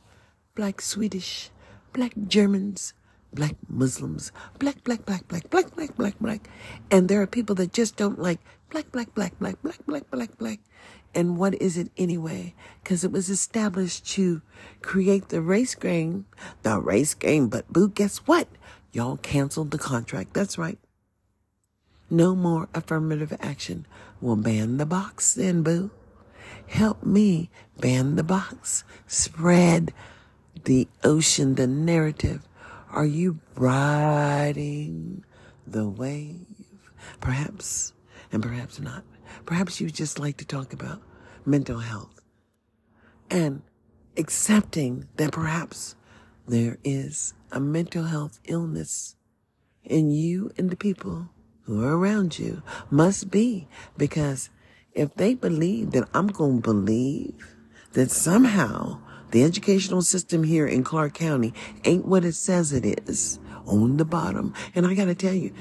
black Swedish, black Germans, black Muslims, black, black, black, black, black, black, black, black. And there are people that just don't like black, black, black, black, black, black, black, black. And what is it anyway? Because it was established to create the race game, the race game. But boo, guess what? Y'all canceled the contract. That's right. No more affirmative action. We'll ban the box then, boo. Help me ban the box. Spread the ocean, the narrative. Are you riding the wave? Perhaps, and perhaps not. Perhaps you just like to talk about mental health and accepting that perhaps there is a mental health illness And you and the people who are around you must be because if they believe that I'm going to believe that somehow the educational system here in Clark County ain't what it says it is on the bottom. And I got to tell you,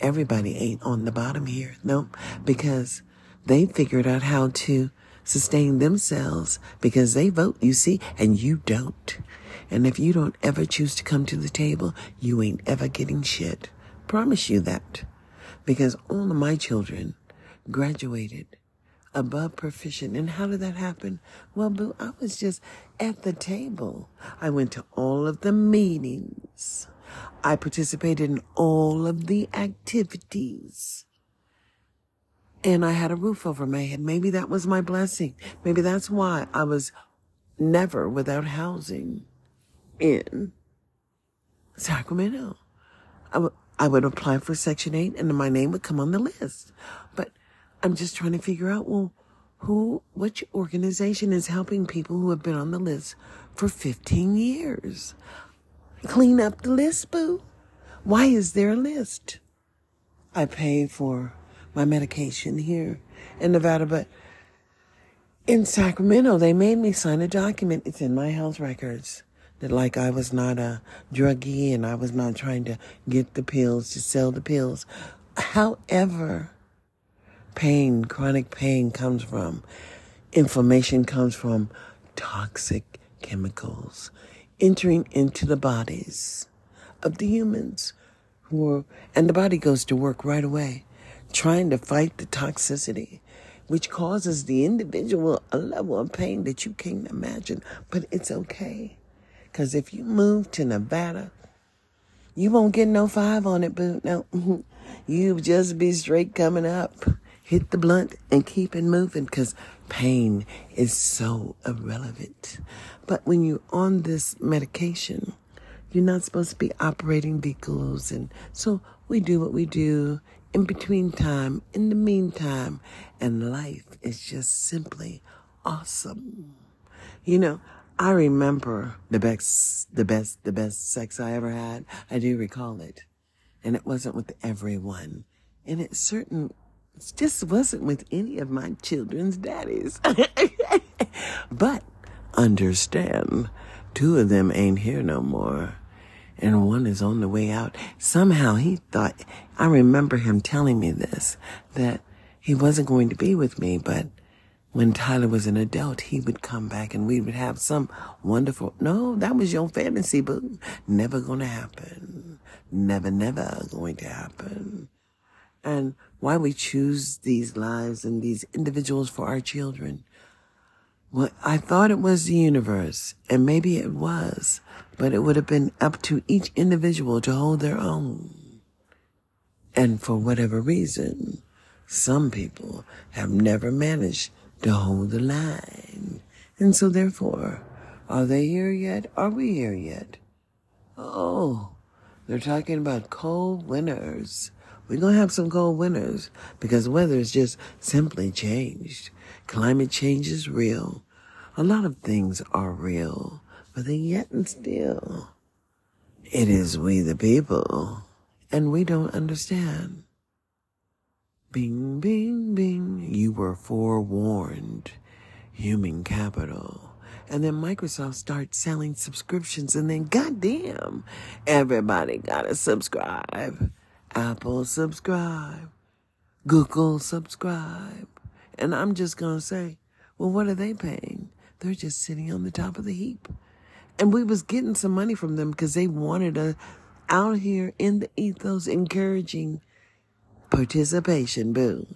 everybody ain't on the bottom here. No, because they figured out how to sustain themselves because they vote, you see, and you don't. And if you don't ever choose to come to the table, you ain't ever getting shit. Promise you that because all of my children graduated above proficient. And how did that happen? Well, boo, I was just at the table. I went to all of the meetings. I participated in all of the activities. And I had a roof over my head. Maybe that was my blessing. Maybe that's why I was never without housing in Sacramento. I, w- I would apply for Section 8 and my name would come on the list. But I'm just trying to figure out, well, who, which organization is helping people who have been on the list for 15 years? Clean up the list, boo. Why is there a list? I pay for my medication here in Nevada, but in Sacramento, they made me sign a document. It's in my health records that like I was not a druggie and I was not trying to get the pills to sell the pills. However, pain, chronic pain comes from, inflammation comes from toxic chemicals entering into the bodies of the humans who are, and the body goes to work right away, trying to fight the toxicity, which causes the individual a level of pain that you can't imagine, but it's okay. Because if you move to Nevada, you won't get no five on it, boo. No, mm-hmm. you just be straight coming up. Hit the blunt and keep it moving because pain is so irrelevant. But when you're on this medication, you're not supposed to be operating vehicles. And so we do what we do in between time, in the meantime, and life is just simply awesome. You know, I remember the best, the best, the best sex I ever had. I do recall it. And it wasn't with everyone. And it certain, it just wasn't with any of my children's daddies. [LAUGHS] but understand, two of them ain't here no more. And one is on the way out. Somehow he thought, I remember him telling me this, that he wasn't going to be with me, but when Tyler was an adult, he would come back and we would have some wonderful. No, that was your fantasy, boo. Never gonna happen. Never, never going to happen. And why we choose these lives and these individuals for our children. Well, I thought it was the universe, and maybe it was, but it would have been up to each individual to hold their own. And for whatever reason, some people have never managed to hold the line. And so therefore, are they here yet? Are we here yet? Oh, they're talking about cold winters. We're going to have some cold winters because the weather has just simply changed. Climate change is real. A lot of things are real, but they yet and still. It is we the people, and we don't understand. Bing, bing, bing. You were forewarned. Human capital. And then Microsoft starts selling subscriptions, and then goddamn, everybody gotta subscribe. Apple subscribe. Google subscribe. And I'm just gonna say, well, what are they paying? They're just sitting on the top of the heap. And we was getting some money from them because they wanted us out here in the ethos encouraging participation, boo.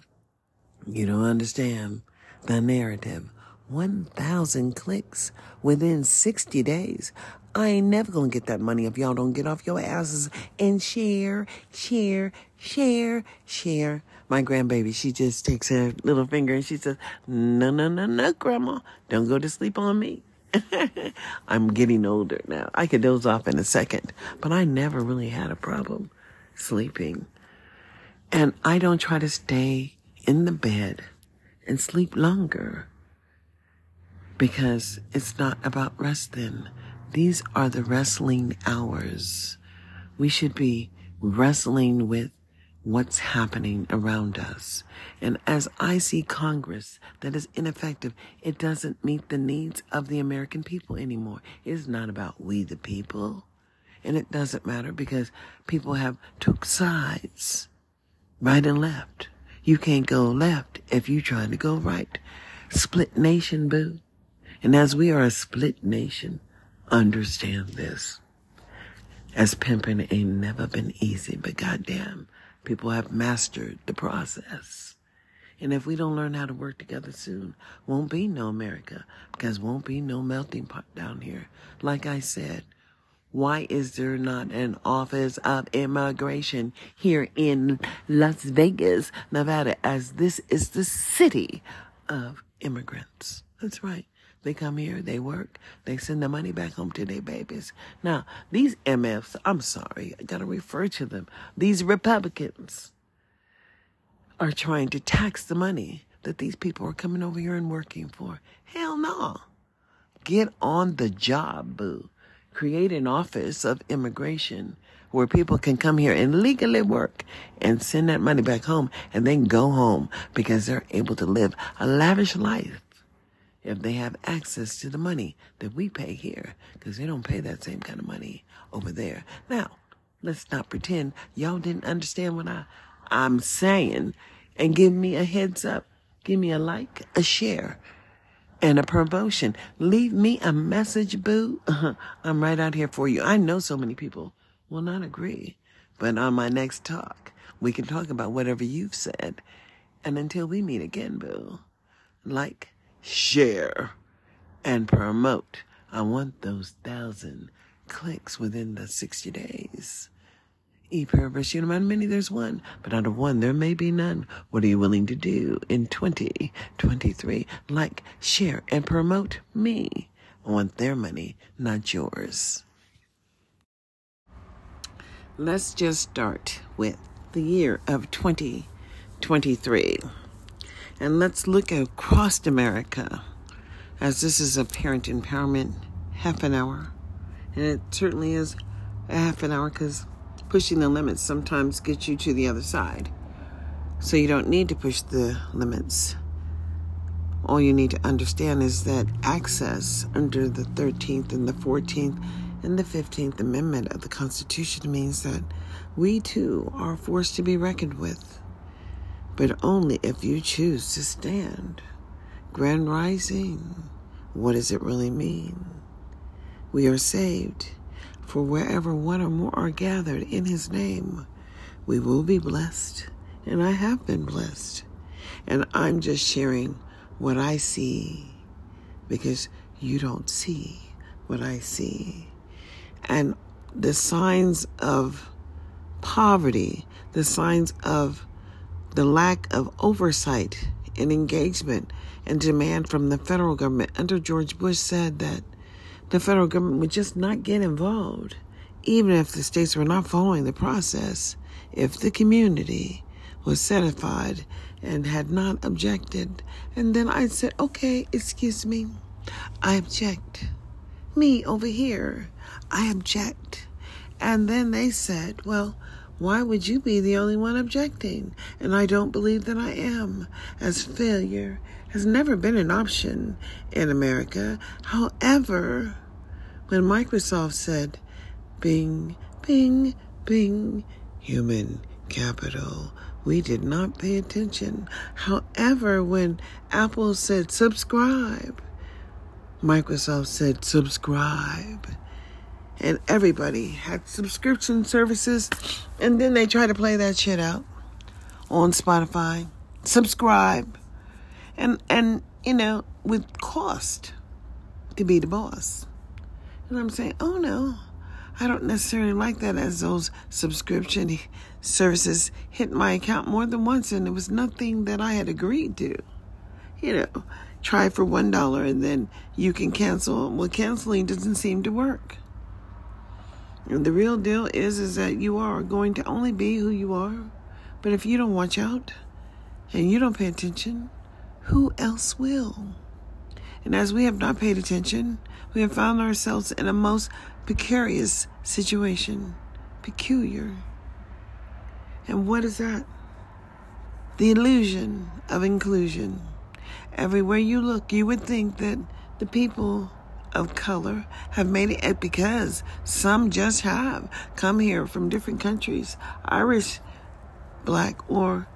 You don't understand the narrative. 1,000 clicks within 60 days. I ain't never gonna get that money if y'all don't get off your asses and share, share, share, share. My grandbaby, she just takes her little finger and she says, no, no, no, no, grandma, don't go to sleep on me. [LAUGHS] I'm getting older now. I could doze off in a second, but I never really had a problem sleeping. And I don't try to stay in the bed and sleep longer because it's not about rest then. These are the wrestling hours. We should be wrestling with what's happening around us. And as I see Congress that is ineffective, it doesn't meet the needs of the American people anymore. It's not about we the people. And it doesn't matter because people have took sides right and left. You can't go left if you're trying to go right. Split nation, boo. And as we are a split nation, understand this. As pimping ain't never been easy, but goddamn, people have mastered the process. And if we don't learn how to work together soon, won't be no America, because won't be no melting pot down here. Like I said, why is there not an office of immigration here in Las Vegas, Nevada, as this is the city of immigrants? That's right. They come here, they work, they send the money back home to their babies. Now, these MFs, I'm sorry, I gotta refer to them. These Republicans are trying to tax the money that these people are coming over here and working for. Hell no. Get on the job, boo. Create an office of immigration where people can come here and legally work and send that money back home and then go home because they're able to live a lavish life if they have access to the money that we pay here, because they don't pay that same kind of money over there. Now, let's not pretend y'all didn't understand what I, I'm saying and give me a heads up. Give me a like, a share, and a promotion. Leave me a message, boo. Uh-huh. I'm right out here for you. I know so many people will not agree, but on my next talk, we can talk about whatever you've said. And until we meet again, boo, like, share, and promote. I want those thousand clicks within the 60 days. E Paraverse, you know how many there's one, but out of one there may be none. What are you willing to do in 2023? Like, share, and promote me. I want their money, not yours. Let's just start with the year of 2023. And let's look across America, as this is a parent empowerment half an hour. And it certainly is a half an hour because pushing the limits sometimes gets you to the other side. So you don't need to push the limits. All you need to understand is that access under the 13th and the 14th and the 15th Amendment of the Constitution means that we too are forced to be reckoned with but only if you choose to stand. Grand Rising. What does it really mean? We are saved, for wherever one or more are gathered in his name, we will be blessed. And I have been blessed. And I'm just sharing what I see because you don't see what I see. And the signs of poverty, the signs of the lack of oversight and engagement and demand from the federal government under George Bush said that the federal government would just not get involved, even if the states were not following the process, if the community was satisfied and had not objected. And then I said, okay, excuse me, I object. Me over here, I object. And then they said, well, why would you be the only one objecting? And I don't believe that I am, as failure has never been an option in America. However, when Microsoft said, bing, bing, bing, human capital, we did not pay attention. However, when Apple said subscribe, Microsoft said subscribe. And everybody had subscription services, and then they try to play that shit out on Spotify. Subscribe and and you know with cost to be the boss. And I'm saying, oh no, I don't necessarily like that as those subscription services hit my account more than once, and it was nothing that I had agreed to. You know, try for one dollar and then you can cancel. Well, canceling doesn't seem to work. And the real deal is is that you are going to only be who you are. But if you don't watch out and you don't pay attention, who else will? And as we have not paid attention, we have found ourselves in a most precarious situation. Peculiar. And what is that? The illusion of inclusion. Everywhere you look, you would think that the people of color have made it because some just have come here from different countries Irish, black, or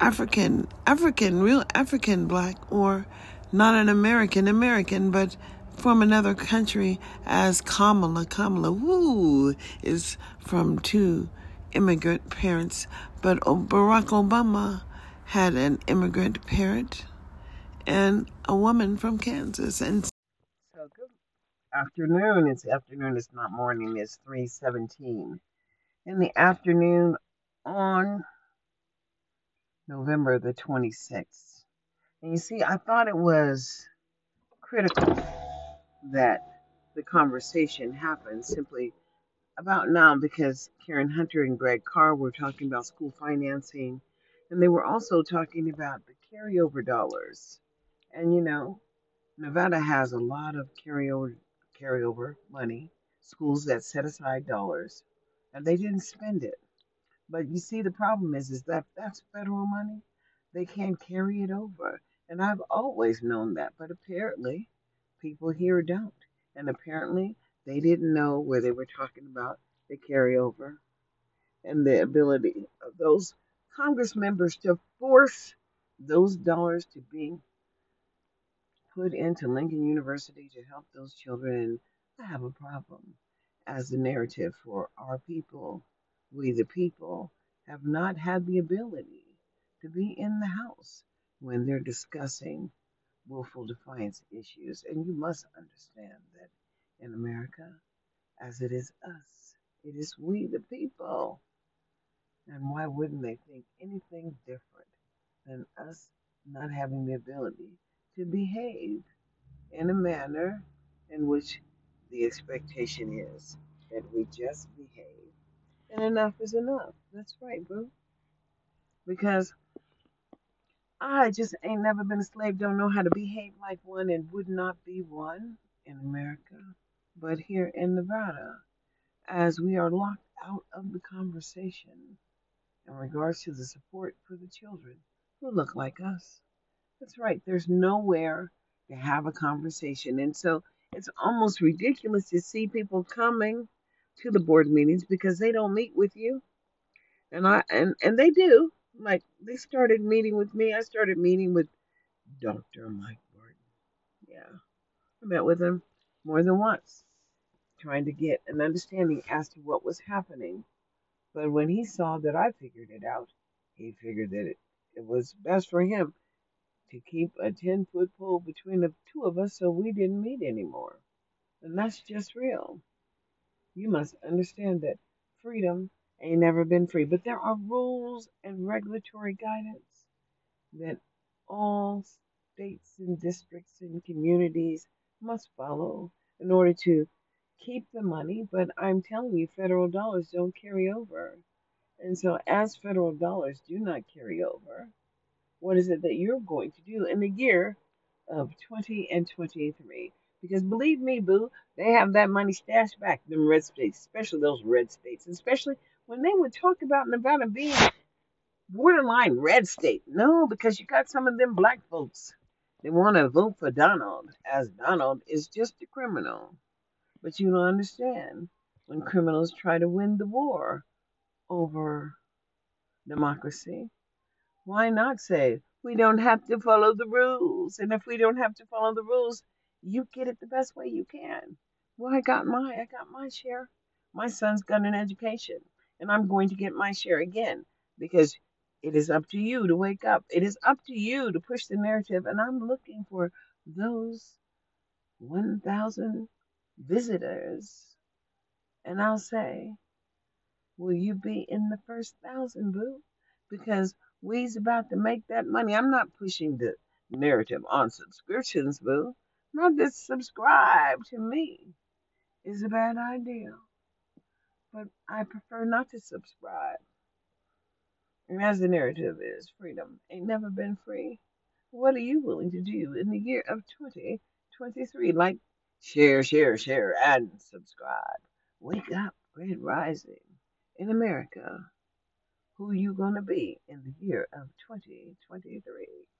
African, African, real African black, or not an American American, but from another country as Kamala. Kamala, woo, is from two immigrant parents, but Barack Obama had an immigrant parent and a woman from Kansas. And afternoon. It's afternoon. It's not morning. It's three seventeen in the afternoon on November the twenty sixth. And you see, I thought it was critical that the conversation happened simply about now because Karen Hunter and Greg Carr were talking about school financing, and they were also talking about the carryover dollars. And you know, Nevada has a lot of carryover carryover money, schools that set aside dollars, and they didn't spend it. But you see, the problem is, is that that's federal money. They can't carry it over, and I've always known that. But apparently, people here don't, and apparently, they didn't know where they were talking about the carryover and the ability of those Congress members to force those dollars to be put into Lincoln University to help those children. I have a problem as the narrative for our people. We, the people, have not had the ability to be in the House when they're discussing willful defiance issues. And you must understand that in America, as it is us, it is we, the people. And why wouldn't they think anything different than us not having the ability to behave in a manner in which the expectation is that we just behave? And enough is enough. That's right, boo. Because I just ain't never been a slave, don't know how to behave like one, and would not be one in America. But here in Nevada, as we are locked out of the conversation in regards to the support for the children who look like us. That's right, there's nowhere to have a conversation. And so it's almost ridiculous to see people coming to the board meetings because they don't meet with you. And I and, and they do. Like they started meeting with me. I started meeting with Dr. Mike Barton. Yeah. I met with him more than once, trying to get an understanding as to what was happening. But when he saw that I figured it out, he figured that it, it was best for him to keep a 10 foot pole between the two of us so we didn't meet anymore. And that's just real. You must understand that freedom ain't never been free, but there are rules and regulatory guidance that all states and districts and communities must follow in order to keep the money. But I'm telling you, federal dollars don't carry over. And so, as federal dollars do not carry over, what is it that you're going to do in the year of 20 and 23? Because believe me, boo, they have that money stashed back, them red states, especially those red states, especially when they would talk about Nevada being borderline red state. No, because you got some of them black folks. They want to vote for Donald, as Donald is just a criminal. But you don't understand when criminals try to win the war over democracy. Why not say we don't have to follow the rules? And if we don't have to follow the rules, you get it the best way you can. Well, I got my I got my share. My son's got an education, and I'm going to get my share again because it is up to you to wake up. It is up to you to push the narrative, and I'm looking for those 1,000 visitors. And I'll say, will you be in the first thousand, boo? Because we's about to make that money. I'm not pushing the narrative on subscriptions, boo. Not that subscribe to me is a bad idea, but I prefer not to subscribe. And as the narrative is, freedom ain't never been free. What are you willing to do in the year of 2023? Like, share, share, share, and subscribe. Wake up, Red Rising in America. Who you gonna be in the year of 2023?